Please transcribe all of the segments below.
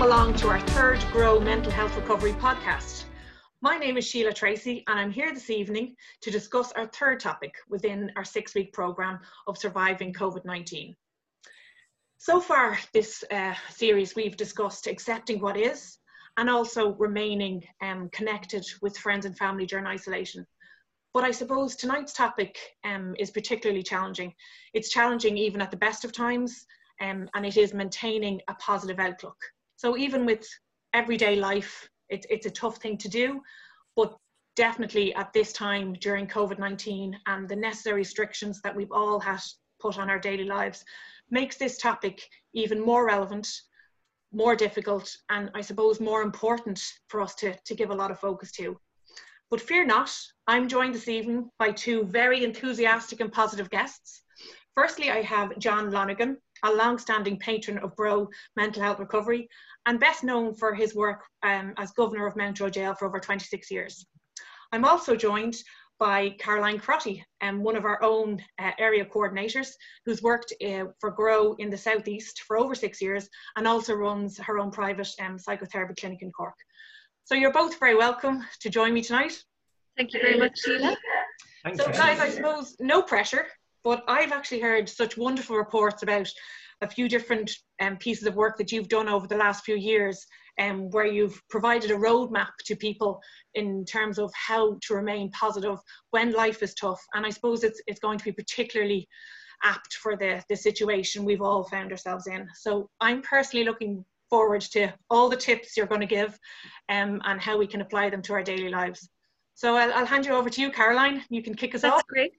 welcome along to our third Grow Mental Health Recovery podcast. My name is Sheila Tracy, and I'm here this evening to discuss our third topic within our six week programme of surviving COVID 19. So far, this uh, series, we've discussed accepting what is and also remaining um, connected with friends and family during isolation. But I suppose tonight's topic um, is particularly challenging. It's challenging even at the best of times, um, and it is maintaining a positive outlook. So even with everyday life, it, it's a tough thing to do, but definitely at this time during COVID-19 and the necessary restrictions that we've all had put on our daily lives makes this topic even more relevant, more difficult, and I suppose more important for us to, to give a lot of focus to. But fear not, I'm joined this evening by two very enthusiastic and positive guests. Firstly, I have John Lonergan, a long-standing patron of Grow Mental Health Recovery and best known for his work um, as Governor of Mountjoy Jail for over 26 years. I'm also joined by Caroline Crotty, um, one of our own uh, area coordinators, who's worked uh, for GROW in the Southeast for over six years and also runs her own private um, psychotherapy clinic in Cork. So you're both very welcome to join me tonight. Thank you very much, Sheila. so guys, I suppose no pressure, but I've actually heard such wonderful reports about a few different um, pieces of work that you've done over the last few years um, where you've provided a roadmap to people in terms of how to remain positive when life is tough. And I suppose it's, it's going to be particularly apt for the, the situation we've all found ourselves in. So I'm personally looking forward to all the tips you're going to give um, and how we can apply them to our daily lives. So I'll, I'll, hand you over to you, Caroline. You can kick us That's off. great.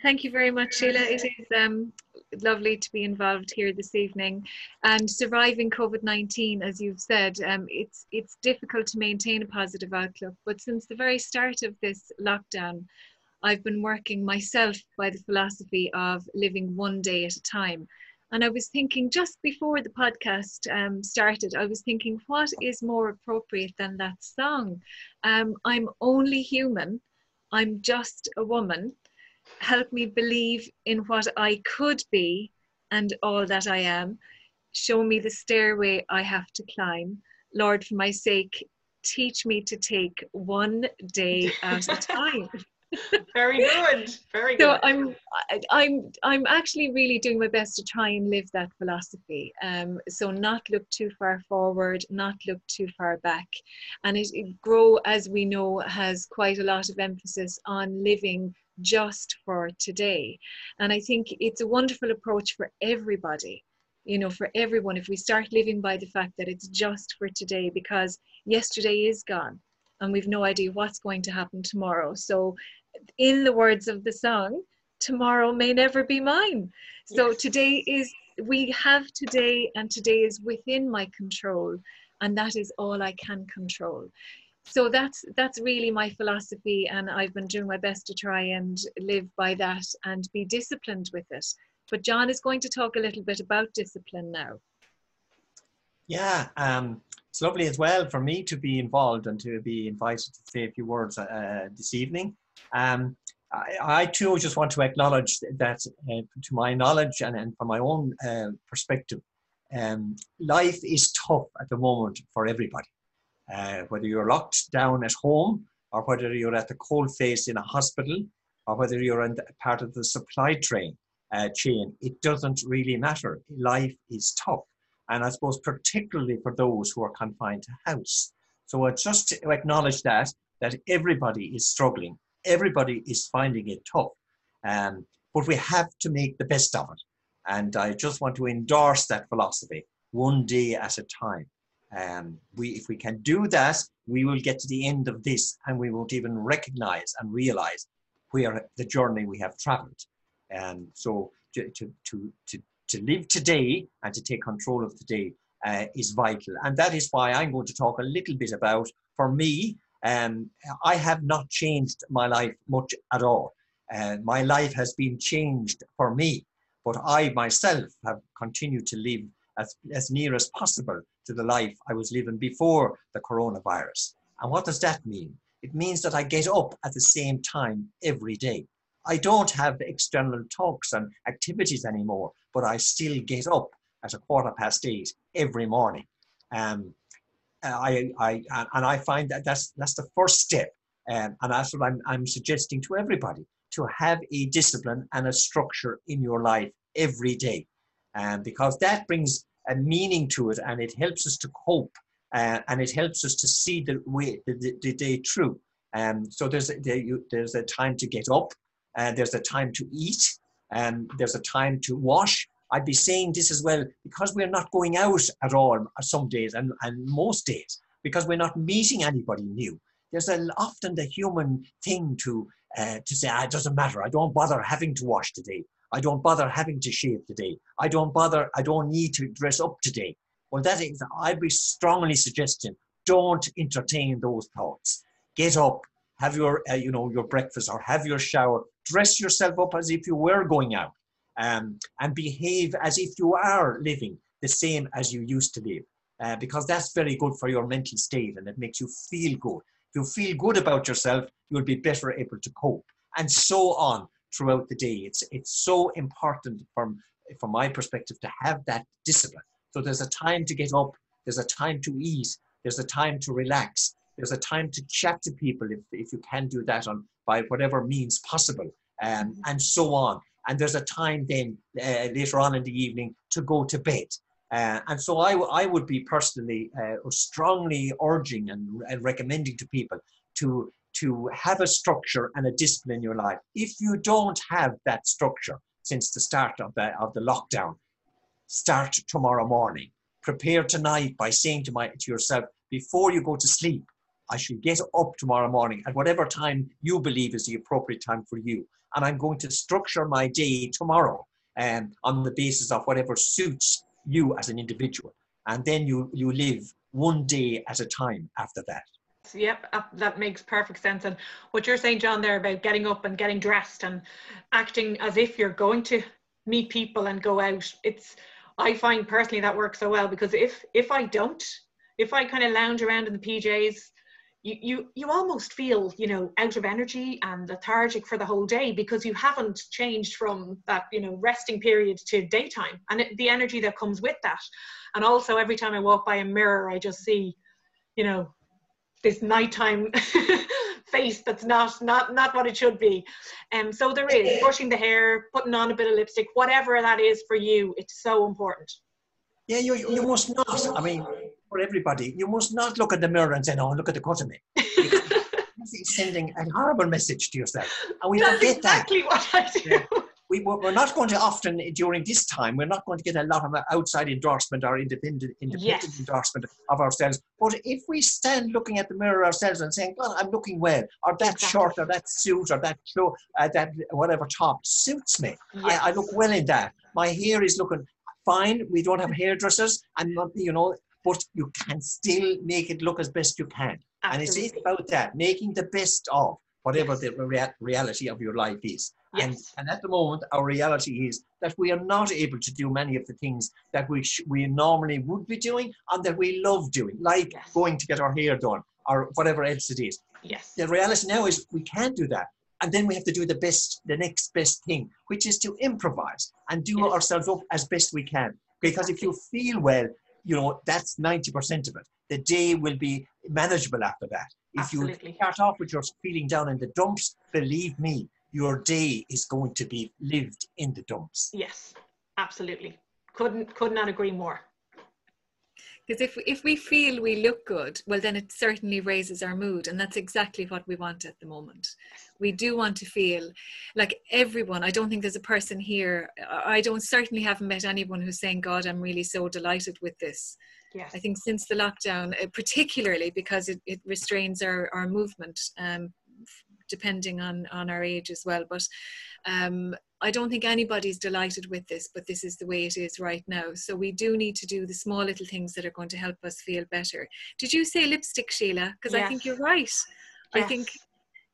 Thank you very much, Sheila. It is um, lovely to be involved here this evening. And surviving COVID-19, as you've said, um, it's it's difficult to maintain a positive outlook. But since the very start of this lockdown, I've been working myself by the philosophy of living one day at a time. And I was thinking just before the podcast um, started, I was thinking, what is more appropriate than that song? Um, I'm only human. I'm just a woman. Help me believe in what I could be and all that I am. Show me the stairway I have to climb. Lord, for my sake, teach me to take one day at a time. Very good. Very good. So i'm i'm i'm actually really doing my best to try and live that philosophy. Um so not look too far forward not look too far back. And it, it grow as we know has quite a lot of emphasis on living just for today. And i think it's a wonderful approach for everybody you know for everyone. If we start living by the fact that it's just for today because yesterday is gone and we've no idea what's going to happen tomorrow. So in the words of the song, tomorrow may never be mine. So yes. today is, we have today, and today is within my control, and that is all I can control. So that's that's really my philosophy, and I've been doing my best to try and live by that and be disciplined with it. But John is going to talk a little bit about discipline now. Yeah, um, it's lovely as well for me to be involved and to be invited to say a few words uh, this evening. Um, I, too just want to acknowledge that, uh, to my knowledge and, and from my own uh, perspective, um, life is tough at the moment for everybody. Uh, whether you're locked down at home, or whether you're at the cold face in a hospital, or whether you're in the, part of the supply train uh, chain, it doesn't really matter. Life is tough, and I suppose particularly for those who are confined to house. So just to acknowledge that that everybody is struggling everybody is finding it tough. Um, but we have to make the best of it. And I just want to endorse that philosophy, one day at a time. Um, we, if we can do that, we will get to the end of this and we won't even recognize and realize where the journey we have traveled. And so to, to, to, to, to live today and to take control of today uh, is vital. And that is why I'm going to talk a little bit about, for me, um, I have not changed my life much at all. Uh, my life has been changed for me, but I myself have continued to live as, as near as possible to the life I was living before the coronavirus. And what does that mean? It means that I get up at the same time every day. I don't have external talks and activities anymore, but I still get up at a quarter past eight every morning. Um, I, I, and I find that that's, that's the first step. Um, and that's what I'm, I'm suggesting to everybody to have a discipline and a structure in your life every day. Um, because that brings a meaning to it and it helps us to cope uh, and it helps us to see the way the, the day through. Um, so there's a, there you, there's a time to get up, uh, there's a time to eat, and there's a time to wash. I'd be saying this as well because we're not going out at all some days and, and most days because we're not meeting anybody new. There's a, often the human thing to uh, to say, ah, it doesn't matter. I don't bother having to wash today. I don't bother having to shave today. I don't bother. I don't need to dress up today. Well, that is, I'd be strongly suggesting don't entertain those thoughts. Get up, have your, uh, you know, your breakfast or have your shower. Dress yourself up as if you were going out, um, and behave as if you are living the same as you used to live, uh, because that's very good for your mental state and it makes you feel good. If you feel good about yourself, you'll be better able to cope, and so on throughout the day. It's it's so important from from my perspective to have that discipline. So there's a time to get up, there's a time to eat, there's a time to relax, there's a time to chat to people if, if you can do that on by whatever means possible, um, and so on. And there's a time then uh, later on in the evening to go to bed. Uh, and so I, I would be personally uh, strongly urging and, and recommending to people to, to have a structure and a discipline in your life. If you don't have that structure since the start of the, of the lockdown, start tomorrow morning. Prepare tonight by saying to, my, to yourself, before you go to sleep, I should get up tomorrow morning at whatever time you believe is the appropriate time for you. And I'm going to structure my day tomorrow um, on the basis of whatever suits you as an individual. And then you, you live one day at a time after that. Yep, that makes perfect sense. And what you're saying, John, there about getting up and getting dressed and acting as if you're going to meet people and go out, it's I find personally that works so well because if if I don't, if I kind of lounge around in the PJs, you, you you almost feel you know out of energy and lethargic for the whole day because you haven't changed from that you know resting period to daytime. And it, the energy that comes with that. And also every time i walk by a mirror i just see you know this nighttime face that's not not not what it should be. Um so there is brushing the hair putting on a bit of lipstick whatever that is for you it's so important. Yeah you, you must not. I mean for everybody. You must not look at the mirror and say oh look at the cut of me sending a horrible message to yourself. And we that's forget exactly that. what i do. Yeah. We, we're not going to often during this time we're not going to get a lot of outside endorsement or independent independent Yes. endorsement of ourselves. But if we stand looking at the mirror ourselves and saying god i'm looking well or that Exactly. short or that suit or that clo- uh, that whatever top suits me I, I look well in that. My hair is looking fine. We don't have hairdressers. I'm not you know but you can still make it look as best you can and it's Absolutely. about that making the best of whatever the rea- reality of your life is and, Yes. and at the moment, our reality is that we are not able to do many of the things that we sh- we normally would be doing and that we love doing, like Yes. going to get our hair done or whatever else it is. yes The reality now is we can't do that. And then we have to do the best, the next best thing, which is to improvise and do Yes. ourselves up as best we can. Because if you feel well, you know, that's 90% of it. The day will be manageable after that. If you Absolutely. start off with your feeling down in the dumps, believe me, your day is going to be lived in the dumps. yes absolutely couldn't could not agree more Because if if we feel we look good, well, then it certainly raises our mood, and that's exactly what we want at the moment. We do want to feel like everyone. I don't think there's a person here. I don't certainly haven't met anyone who's saying, "God, I'm really so delighted with this." yes I think since the lockdown, uh, particularly because it, it restrains our, our movement, um, depending on, on our age as well. But um, I don't think anybody's delighted with this, but this is the way it is right now. So we do need to do the small little things that are going to help us feel better. Did you say lipstick, Sheila? Because I think you're right. I think,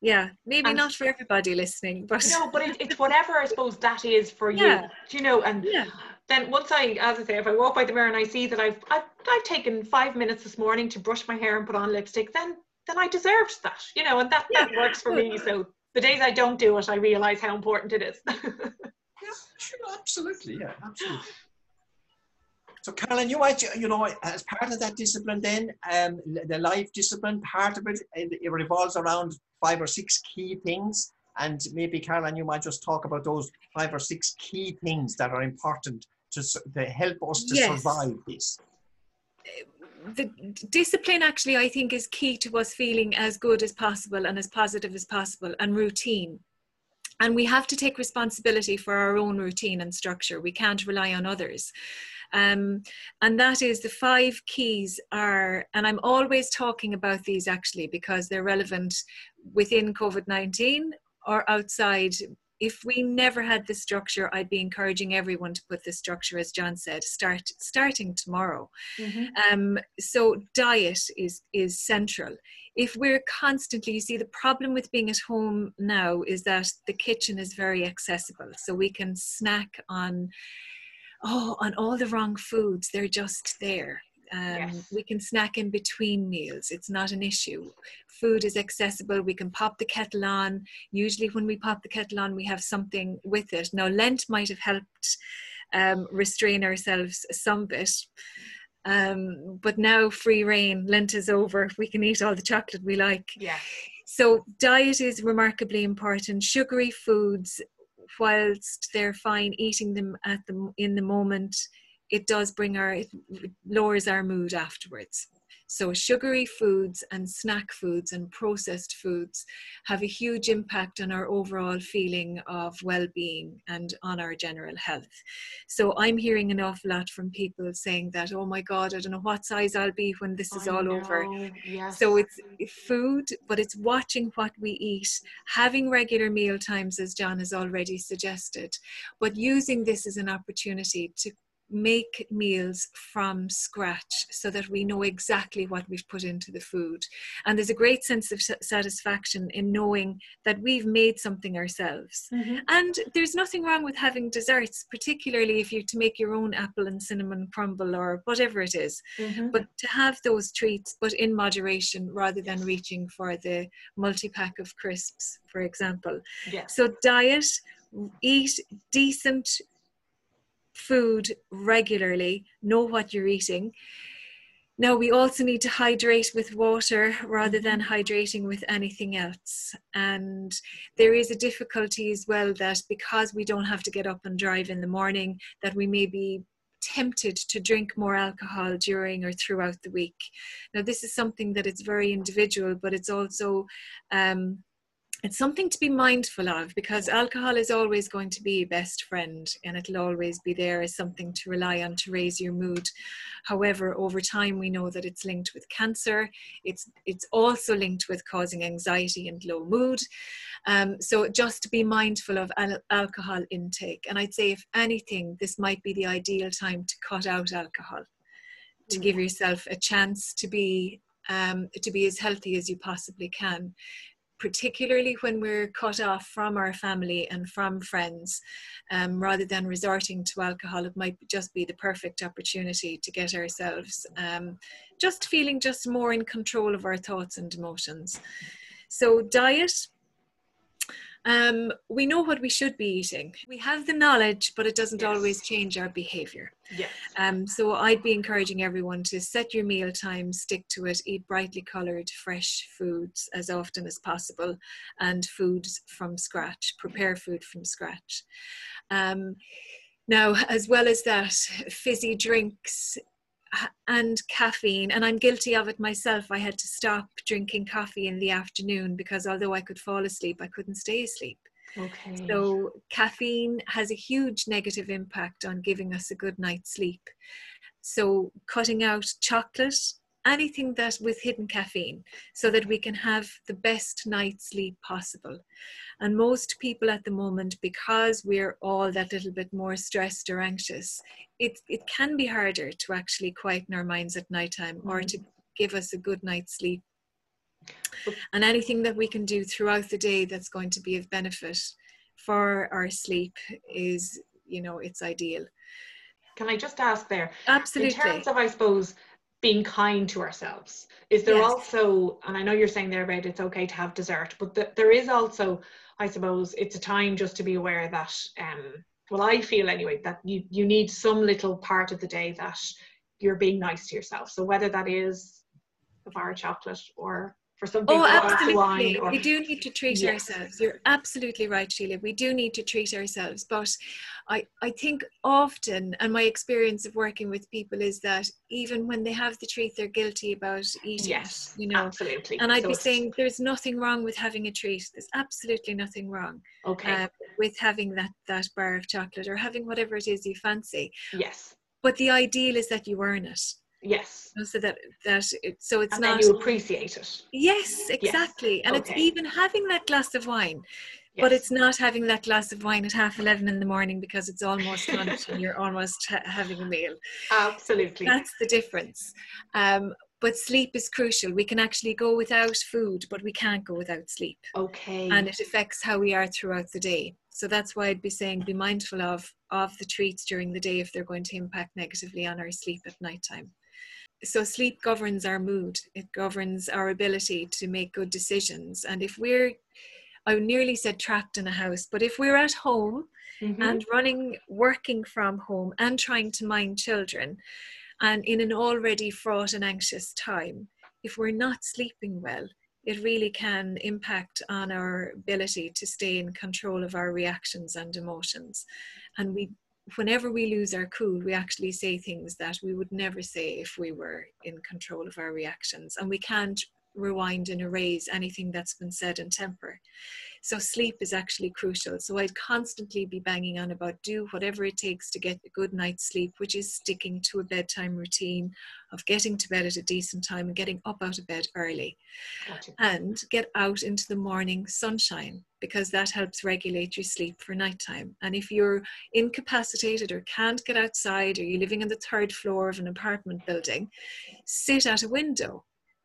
yeah, maybe And- not for everybody listening, but no but it, it's whatever i suppose that is for you Yeah. Do you know and yeah, then once I, as I say, if I walk by the mirror and I see that I've, I've, I've taken five minutes this morning to brush my hair and put on lipstick, then, then I deserved that, you know, and that, that works for me. So the days I don't do it, I realize how important it is. Yeah, sure, absolutely, yeah, absolutely. So, Caroline, you might, you know, as part of that discipline, then um, the life discipline part of it, it revolves around five or six key things. And maybe, Caroline, you might just talk about those five or six key things that are important to, to help us to yes. survive this. The discipline actually, I think, is key to us feeling as good as possible and as positive as possible, and routine. And we have to take responsibility for our own routine and structure. We can't rely on others. Um, and that is the five keys are, and I'm always talking about these actually because they're relevant within COVID 19 or outside if we never had this structure, I'd be encouraging everyone to put this structure, as John said, start starting tomorrow. Mm-hmm. Um, so diet is is central. If we're constantly, you see, the problem with being at home now is that the kitchen is very accessible, so we can snack on oh on all the wrong foods. They're just there. Um, yes. We can snack in between meals. It's not an issue. Food is accessible. We can pop the kettle on. Usually, when we pop the kettle on, we have something with it. Now, Lent might have helped um, restrain ourselves some bit. Um, but now, free reign, Lent is over. We can eat all the chocolate we like. Yeah. So, diet is remarkably important. Sugary foods, whilst they're fine eating them at the in the moment, it does bring our it lowers our mood afterwards so sugary foods and snack foods and processed foods have a huge impact on our overall feeling of well-being and on our general health so i'm hearing an awful lot from people saying that oh my god i don't know what size i'll be when this is I all know. over yes. so it's food but it's watching what we eat having regular meal times as john has already suggested but using this as an opportunity to make meals from scratch so that we know exactly what we've put into the food. And there's a great sense of satisfaction in knowing that we've made something ourselves. Mm-hmm. And there's nothing wrong with having desserts, particularly if you're to make your own apple and cinnamon crumble or whatever it is. Mm-hmm. But to have those treats, but in moderation rather than reaching for the multi pack of crisps, for example. Yes. So, diet, eat decent food regularly, know what you're eating. Now, we also need to hydrate with water rather than mm-hmm. hydrating with anything else. And there is a difficulty as well that because we don't have to get up and drive in the morning, that we may be tempted to drink more alcohol during or throughout the week. Now, this is something that it's very individual, but it's also um, it's something to be mindful of because alcohol is always going to be your best friend and it'll always be there as something to rely on to raise your mood. However over time we know that it's linked with cancer. It's it's also linked with causing anxiety and low mood. Um, so just be mindful of al- alcohol intake. And i'd say if anything this might be the ideal time to cut out alcohol to give mm. yourself a chance to be um, to be as healthy as you possibly can particularly when we're cut off from our family and from friends, um, rather than resorting to alcohol, it might just be the perfect opportunity to get ourselves um, just feeling just more in control of our thoughts and emotions. So, diet um, we know what we should be eating. We have the knowledge, but it doesn't yes. always change our behavior. Yes. Um, so I'd be encouraging everyone to set your meal time, stick to it, eat brightly coloured, fresh foods as often as possible, and foods from scratch. Prepare food from scratch. Um, now, as well as that, fizzy drinks and caffeine and i'm guilty of it myself. I had to stop drinking coffee in the afternoon because although i could fall asleep i couldn't stay asleep. Okay. So caffeine has a huge negative impact on giving us a good night's sleep. So cutting out chocolate anything that with hidden caffeine so that we can have the best night's sleep possible and most people at the moment because we're all that little bit more stressed or anxious it, it can be harder to actually quieten our minds at night time or to mm. give us a good night's sleep. And anything that we can do throughout the day that's going to be of benefit for our sleep is you know it's ideal. Can i just ask there absolutely. in terms of i suppose being kind to ourselves is there yes. also and i know you're saying there about it's okay to have dessert but the, there is also i suppose it's a time just to be aware that um well i feel anyway that you you need some little part of the day that you're being nice to yourself so whether that is a bar of chocolate or for some Oh, absolutely. or we do need to treat Yes. ourselves. You're absolutely right, Sheila. We do need to treat ourselves. But I, I think often, and my experience of working with people is that even when they have the treat, they're guilty about eating. it, yes You know. absolutely And I'd So be saying there's nothing wrong with having a treat. There's absolutely nothing wrong okay uh, with having that, that bar of chocolate or having whatever it is you fancy. yes But the ideal is that you earn it. Yes So that that it, so it's and not you appreciate it Yes, exactly. And it's even having that glass of wine, yes. but it's not having that glass of wine at half 11 in the morning because it's almost lunch and you're almost ha- having a meal. absolutely That's the difference. Um, but sleep is crucial. We can actually go without food, but we can't go without sleep. okay And it affects how we are throughout the day. So that's why I'd be saying be mindful of, of the treats during the day if they're going to impact negatively on our sleep at nighttime so sleep governs our mood. It governs our ability to make good decisions. And if we're i nearly said trapped in a house but if we're at home Mhm. and running working from home and trying to mind children and in an already fraught and anxious time if we're not sleeping well it really can impact on our ability to stay in control of our reactions and emotions. And we whenever we lose our cool, we actually say things that we would never say if we were in control of our reactions. And we can't rewind and erase anything that's been said in temper. So sleep is actually crucial. So I'd constantly be banging on about do whatever it takes to get a good night's sleep, which is sticking to a bedtime routine of getting to bed at a decent time and getting up out of bed early Gotcha. and get out into the morning sunshine because that helps regulate your sleep for nighttime. And if you're incapacitated or can't get outside or you're living on the third floor of an apartment building, sit at a window.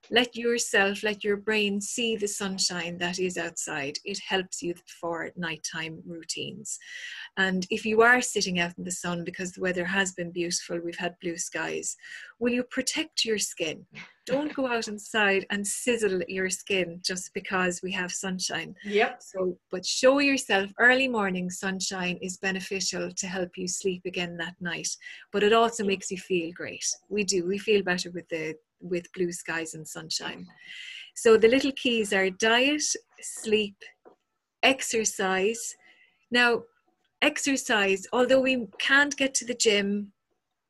Let yourself, let your brain see the sunshine that is outside. It helps you for nighttime routines. And if you are sitting out in the sun because the weather has been beautiful, we've had blue skies, will you protect your skin? Don't go out inside and sizzle your skin just because we have sunshine. Yep. So, but show yourself early morning sunshine is beneficial to help you sleep again that night. But it also makes you feel great. We do. We feel better with the with blue skies and sunshine. Mm-hmm. So the little keys are diet, sleep, exercise. Now, exercise, although we can't get to the gym,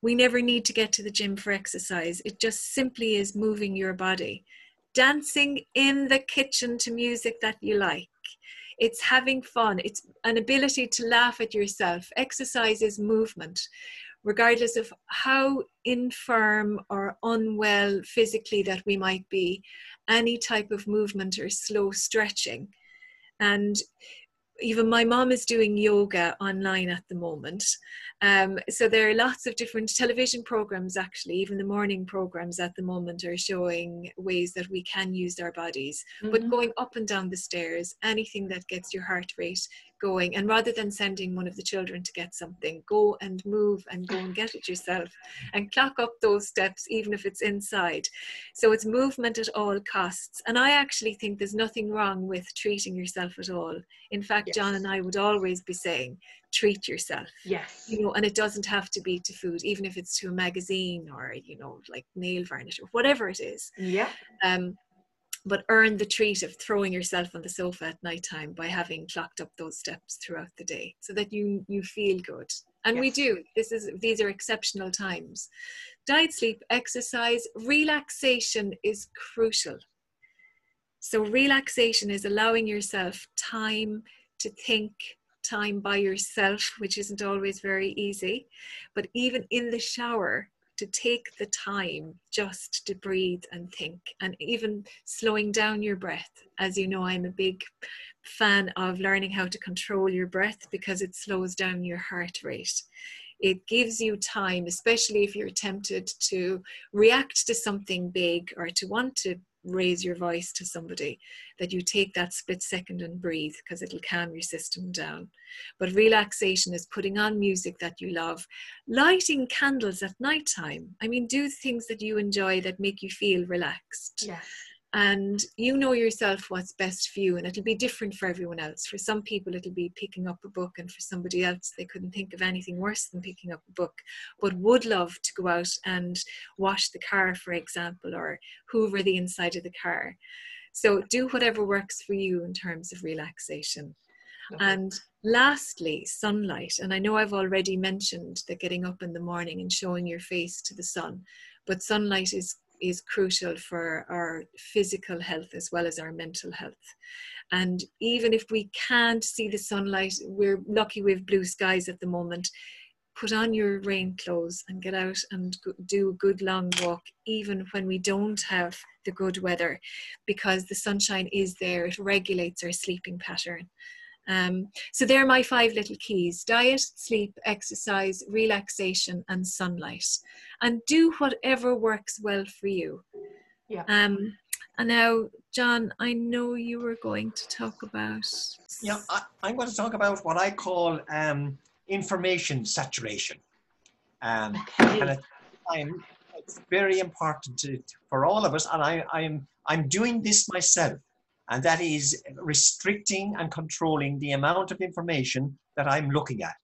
we never need to get to the gym for exercise. It just simply is moving your body. Dancing in the kitchen to music that you like. It's having fun. It's an ability to laugh at yourself. Exercise is movement, regardless of how infirm or unwell physically that we might be. Any type of movement or slow stretching. And even my mom is doing yoga online at the moment. Um, so there are lots of different television programs, actually, even the morning programs at the moment are showing ways that we can use our bodies. But Mhm. going up and down the stairs, anything that gets your heart rate going, and rather than sending one of the children to get something, go and move and go and get it yourself and clock up those steps, even if it's inside. So it's movement at all costs. And I actually think there's nothing wrong with treating yourself at all. In fact, John and I would always be saying, treat yourself. yes. You know, and it doesn't have to be to food, even if it's to a magazine or, you know, like nail varnish or whatever it is. yeah Um, but earn the treat of throwing yourself on the sofa at night time by having clocked up those steps throughout the day so that you you feel good. And we do. This is these are exceptional times. Diet sleep exercise relaxation is crucial. So relaxation is allowing yourself time to think time by yourself which isn't always very easy. But even in the shower to take the time just to breathe and think and even slowing down your breath. As you know i'm a big fan of learning how to control your breath because it slows down your heart rate. It gives you time especially if you're tempted to react to something big or to want to raise your voice to somebody that you take that split second and breathe because it'll calm your system down. But relaxation is putting on music that you love lighting candles at night time i mean do things that you enjoy that make you feel relaxed. Yes. And you know yourself what's best for you and it'll be different for everyone else. For some people it'll be picking up a book and for somebody else they couldn't think of anything worse than picking up a book but would love to go out and wash the car for example or hoover the inside of the car. So do whatever works for you in terms of relaxation. Okay. and lastly sunlight. And i know i've already mentioned that getting up in the morning and showing your face to the sun but sunlight is is crucial for our physical health as well as our mental health. And even if we can't see the sunlight, we're lucky we have blue skies at the moment. Put on your rain clothes and get out and do a good long walk, even when we don't have the good weather, because the sunshine is there. It regulates our sleeping pattern. Um, so they're my five little keys diet, sleep, exercise, relaxation, and sunlight. And do whatever works well for you. Yeah. Um, and now, John, I know you were going to talk about. Yeah, I, am going to talk about what I call um, information saturation. Um, okay. And time, it's very important to, for all of us, and I, I'm I'm doing this myself and that is restricting and controlling the amount of information that I'm looking at.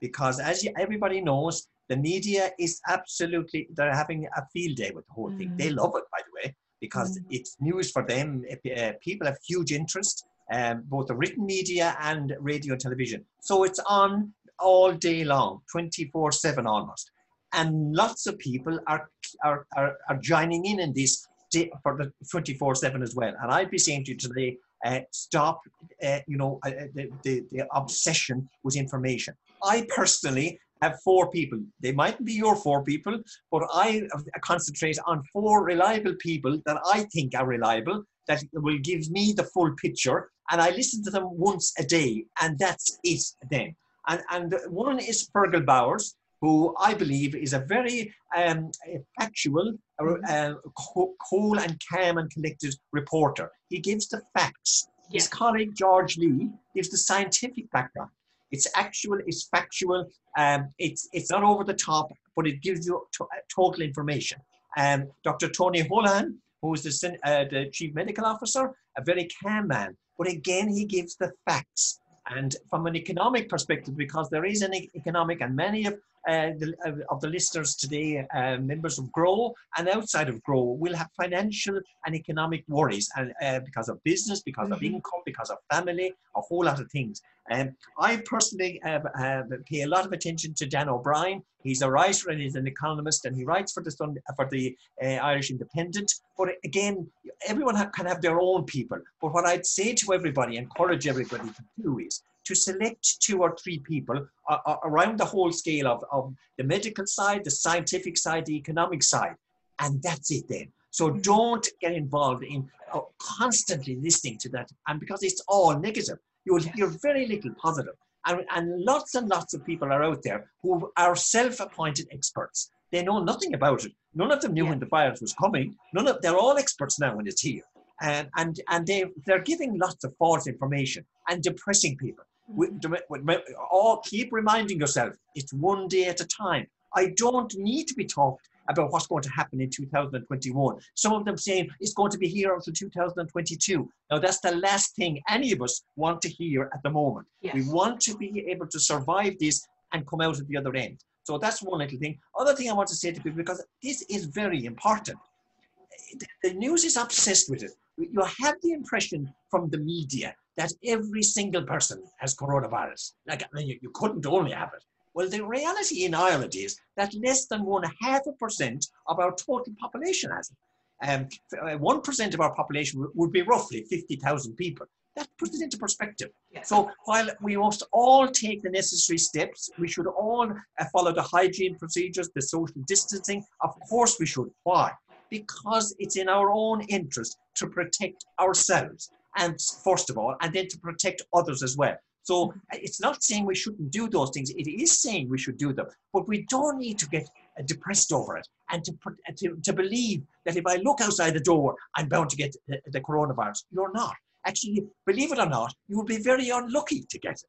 Because as everybody knows, the media is absolutely, they're having a field day with the whole thing. Mm. They love it, by the way, because mm. it's news for them. Uh, people have huge interest, um, both the written media and radio and television. So it's on all day long, 24 7 almost. And lots of people are, are, are, are joining in in this for the 24 7 as well. And I'd be saying to you today, uh, stop, uh, you know, uh, uh, the, the, the obsession with information. I personally have four people. They mightn't be your four people, but I concentrate on four reliable people that I think are reliable, that will give me the full picture. And I listen to them once a day, and that's it then. And, and one is Fergal Bowers, who I believe is a very um, factual, uh, cool and calm and collected reporter. He gives the facts. Yeah. His colleague George Lee gives the scientific background. It's actual, it's factual, um, it's, it's not over the top, but it gives you total information. Um, Dr. Tony Holohan, who is the, uh, the chief medical officer, a very calm man, but again, he gives the facts. And from an economic perspective, because there is an economic, and many of uh, the, uh, of the listeners today, uh, members of Grow and outside of Grow, will have financial and economic worries and, uh, because of business, because mm-hmm. of income, because of family, a whole lot of things. Um, I personally pay a lot of attention to Dan O'Brien. He's a writer and he's an economist, and he writes for the for the uh, Irish Independent. But again, everyone have, can have their own people. But what I'd say to everybody, encourage everybody to do is to select two or three people uh, uh, around the whole scale of, of the medical side, the scientific side, the economic side. And that's it then. So mm-hmm. don't get involved in uh, constantly listening to that. And because it's all negative, you will hear very little positive. And, and lots and lots of people are out there who are self-appointed experts. They know nothing about it. None of them knew yeah. when the virus was coming. None of they're all experts now when it's here. And and, and they they're giving lots of false information and depressing people mm-hmm. all keep reminding yourself it's one day at a time. I don't need to be talked about what's going to happen in 2021. Some of them saying it's going to be here until 2022. Now, that's the last thing any of us want to hear at the moment. Yes. We want to be able to survive this and come out at the other end. So that's one little thing. Other thing I want to say to people, because this is very important. The news is obsessed with it. You have the impression from the media that every single person has coronavirus. Like, I mean, you, you couldn't only have it. Well, the reality in Ireland is that less than one half a percent of our total population has it. Um, 1% uh, of our population would be roughly 50,000 people. That puts it into perspective. Yes. So while we must all take the necessary steps, we should all uh, follow the hygiene procedures, the social distancing. Of course we should. Why? Because it's in our own interest to protect ourselves and first of all, and then to protect others as well. So it's not saying we shouldn't do those things. It is saying we should do them, but we don't need to get uh, depressed over it and to, to, to believe that if I look outside the door, I'm bound to get the, the coronavirus. You're not. Actually, believe it or not, you will be very unlucky to get it.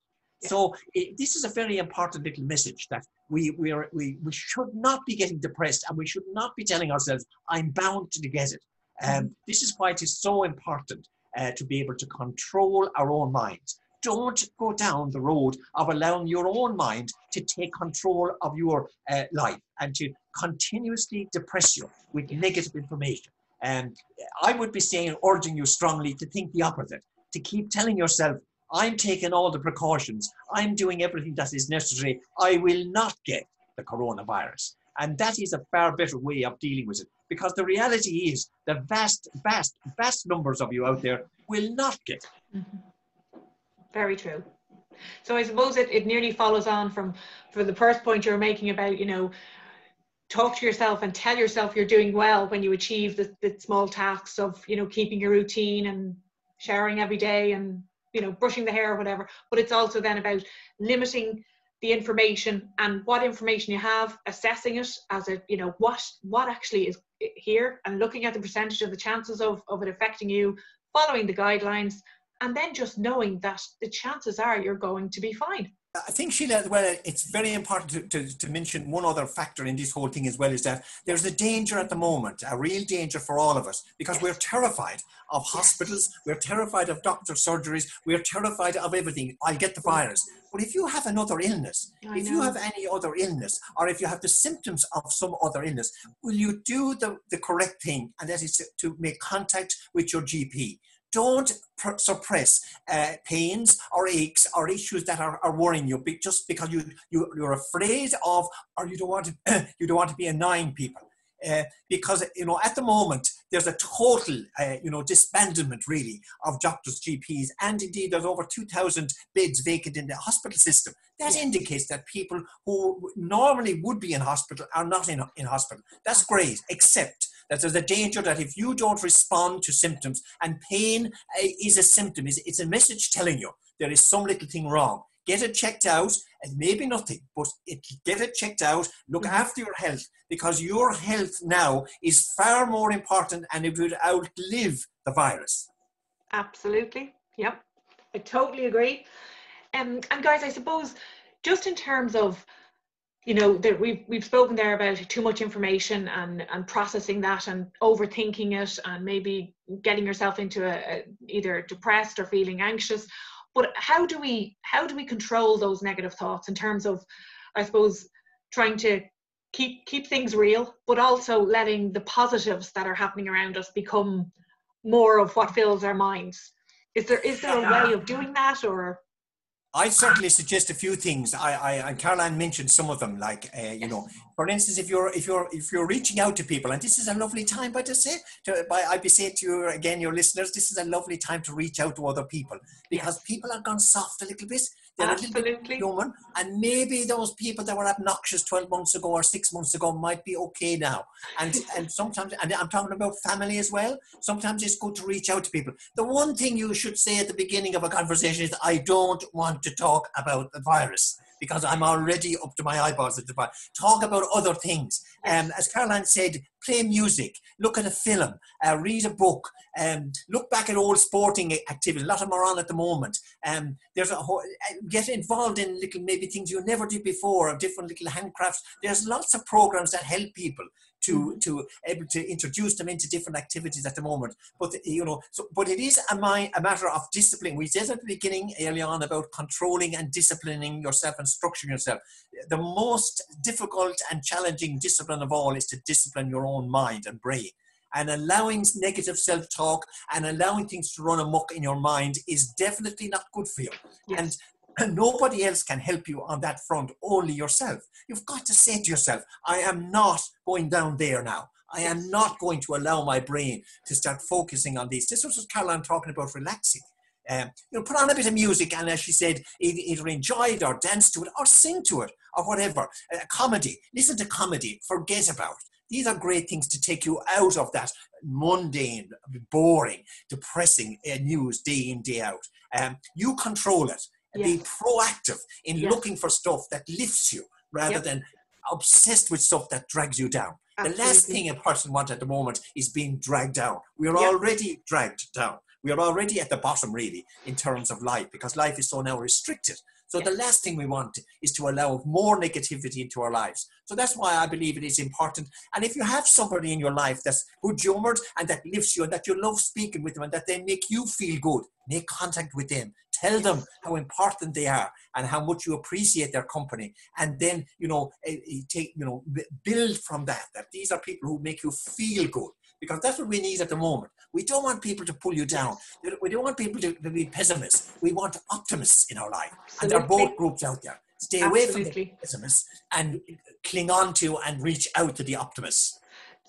Yeah. So it, this is a very important little message that we, we, are, we, we should not be getting depressed and we should not be telling ourselves, I'm bound to get it. Um, this is why it is so important uh, to be able to control our own minds. Don't go down the road of allowing your own mind to take control of your uh, life and to continuously depress you with negative information. And I would be saying, urging you strongly to think the opposite, to keep telling yourself, I'm taking all the precautions, I'm doing everything that is necessary, I will not get the coronavirus. And that is a far better way of dealing with it. Because the reality is, the vast, vast, vast numbers of you out there will not get it. Mm-hmm. Very true. So I suppose it, it nearly follows on from for the first point you were making about, you know, talk to yourself and tell yourself you're doing well when you achieve the, the small tasks of, you know, keeping your routine and showering every day and, you know, brushing the hair or whatever. But it's also then about limiting the information and what information you have, assessing it as a, you know, what what actually is here and looking at the percentage of the chances of, of it affecting you, following the guidelines, and then just knowing that the chances are you're going to be fine. I think Sheila, well, it's very important to, to, to, mention one other factor in this whole thing as well is that there's a danger at the moment, a real danger for all of us, because we're terrified of hospitals, we're terrified of doctor surgeries, we're terrified of everything. I'll get the virus. But if you have another illness, I if know. you have any other illness, or if you have the symptoms of some other illness, will you do the, the correct thing? And that is to make contact with your GP don't pr- suppress uh, pains or aches or issues that are, are worrying you just because you, you you're afraid of or you don't want to you don't want to be annoying people. Uh, because you know at the moment there's a total uh, you know disbandment really of doctors gps and indeed there's over 2000 beds vacant in the hospital system. That indicates that people who normally would be in hospital are not in, in hospital. That's great except that there's a danger that if you don't respond to symptoms, and pain eh, is a symptom, is it's a message telling you there is some little thing wrong. Get it checked out, and maybe nothing, but it, get it checked out. Look mm-hmm. after your health because your health now is far more important, and it will outlive the virus. Absolutely. Yep, I totally agree. Um, and guys, I suppose just in terms of you know that we've we've spoken there about too much information and and processing that and overthinking it and maybe getting yourself into a, a, either depressed or feeling anxious. But how do we how do we control those negative thoughts in terms of i suppose trying to keep keep things real but also letting the positives that are happening around us become more of what fills our minds? Is there is there a way of doing that or I certainly suggest a few things. I, I and Caroline mentioned some of them, like uh, you know, for instance, if you're if you're if you're reaching out to people, and this is a lovely time, but to say, to, by be saying to you again, your listeners, this is a lovely time to reach out to other people because yes. people are gone soft a little bit. They're Absolutely. a little bit human, and maybe those people that were obnoxious 12 months ago or six months ago might be okay now. And and sometimes, and I'm talking about family as well. Sometimes it's good to reach out to people. The one thing you should say at the beginning of a conversation is, "I don't want to talk about the virus." Because I'm already up to my eyeballs at the bar. Talk about other things. Um, as Caroline said, play music, look at a film, uh, read a book, um, look back at old sporting activities. A lot of them are on at the moment. Um, there's a whole, uh, get involved in little maybe things you never did before, different little handcrafts. There's lots of programs that help people to mm-hmm. to able to introduce them into different activities at the moment. But you know, so but it is a, my, a matter of discipline. We said at the beginning early on about controlling and disciplining yourself and structuring yourself. The most difficult and challenging discipline of all is to discipline your own mind and brain. And allowing negative self talk and allowing things to run amok in your mind is definitely not good for you. Yes. And and nobody else can help you on that front, only yourself. You've got to say to yourself, I am not going down there now. I am not going to allow my brain to start focusing on this. This was what Caroline talking about relaxing. Um, you know, put on a bit of music, and as she said, either enjoy it or dance to it or sing to it or whatever. Uh, comedy, listen to comedy, forget about it. These are great things to take you out of that mundane, boring, depressing uh, news day in, day out. Um, you control it yes. be proactive in yes. looking for stuff that lifts you rather yep. than obsessed with stuff that drags you down. Absolutely. The last thing a person wants at the moment is being dragged down. We are yep. already dragged down. We are already at the bottom, really, in terms of life, because life is so now restricted. So the last thing we want is to allow more negativity into our lives. So that's why I believe it is important. And if you have somebody in your life that's good humored and that lifts you and that you love speaking with them and that they make you feel good, make contact with them. Tell them how important they are and how much you appreciate their company. And then, you know, eh, eh, take, you know, build from that, that these are people who make you feel good because that's what we need at the moment. We don't want people to pull you down. We don't want people to, be pessimists. We want optimists in our life. Absolutely. And there are both groups out there. Stay away from the pessimists and cling on to and reach out to the optimists.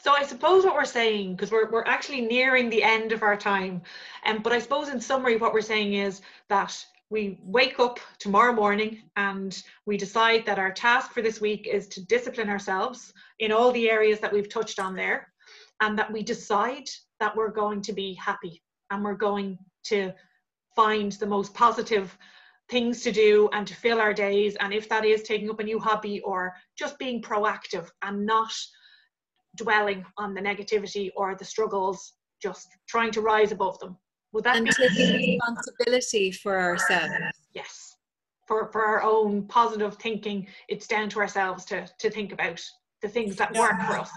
So I suppose what we're saying, because we're, we're actually nearing the end of our time, um, but I suppose in summary what we're saying is that we wake up tomorrow morning and we decide that our task for this week is to discipline ourselves in all the areas that we've touched on there and that we decide that we're going to be happy and we're going to find the most positive things to do and to fill our days and if that is taking up a new hobby or just being proactive and not dwelling on the negativity or the struggles just trying to rise above them would that and be taking responsibility for ourselves yes for for our own positive thinking it's down to ourselves to to think about the things that yeah. work for us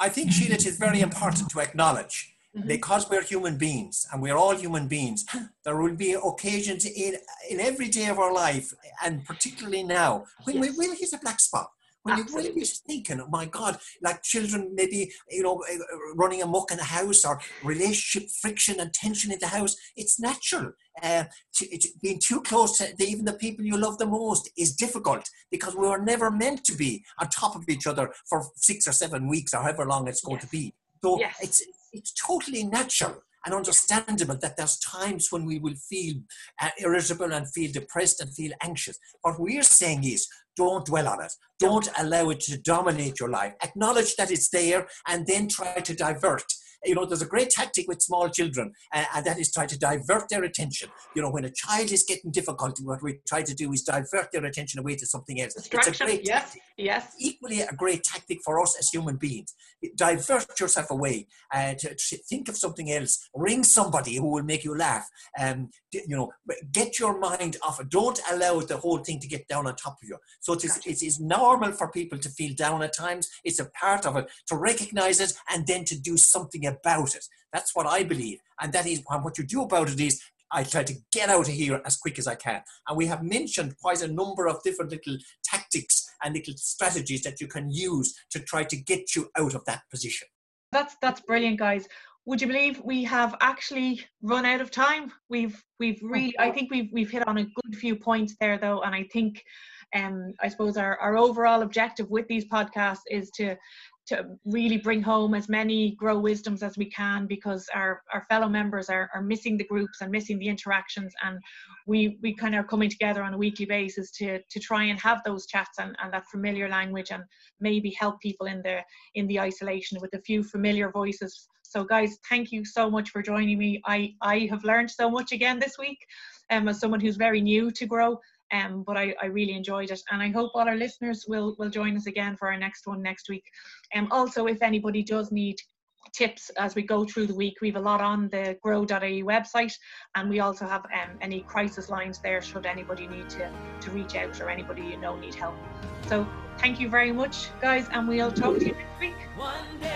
I think, Sheila, it is very important to acknowledge mm-hmm. because we're human beings and we're all human beings, there will be occasions in, in every day of our life, and particularly now, when yes. we will hit a black spot. When you really be thinking, oh my God, like children maybe, you know, eh, running amok in the house or relationship friction and tension in the house, it's natural. Uh, to, to being too close to the, even the people you love the most is difficult because we were never meant to be on top of each other for six or seven weeks or however long it's going yes. to be. So yes. it's it's totally natural and understandable that there's times when we will feel uh, irritable and feel depressed and feel anxious. What we're saying is don't dwell on it. Don't allow it to dominate your life. Acknowledge that it's there and then try to divert you know, there's a great tactic with small children, uh, and that is try to divert their attention. You know, when a child is getting difficulty, what we try to do is divert their attention away to something else. It's a great yes, tactic. yes. Equally a great tactic for us as human beings. Divert yourself away uh, to, to, think of something else. Ring somebody who will make you laugh. Um, you know, get your mind off. Don't allow the whole thing to get down on top of you. So it is, it is normal for people to feel down at times. It's a part of it to recognize it and then to do something about it. That's what I believe. And that is what you do about it is I try to get out of here as quick as I can. And we have mentioned quite a number of different little tactics and little strategies that you can use to try to get you out of that position. That's that's brilliant, guys. Would you believe we have actually run out of time? We've we've really I think we've we've hit on a good few points there though, and I think um I suppose our, our overall objective with these podcasts is to to really bring home as many Grow wisdoms as we can because our, our fellow members are, are missing the groups and missing the interactions and we we kind of are coming together on a weekly basis to to try and have those chats and, and that familiar language and maybe help people in the in the isolation with a few familiar voices. So guys thank you so much for joining me. I i have learned so much again this week. Um, as someone who's very new to Grow um, but I, I really enjoyed it and I hope all our listeners will will join us again for our next one next week. Um, also, if anybody does need tips as we go through the week, we have a lot on the grow.ie website and we also have um, any crisis lines there should anybody need to, to reach out or anybody you know need help. So thank you very much guys and we'll talk to you next week.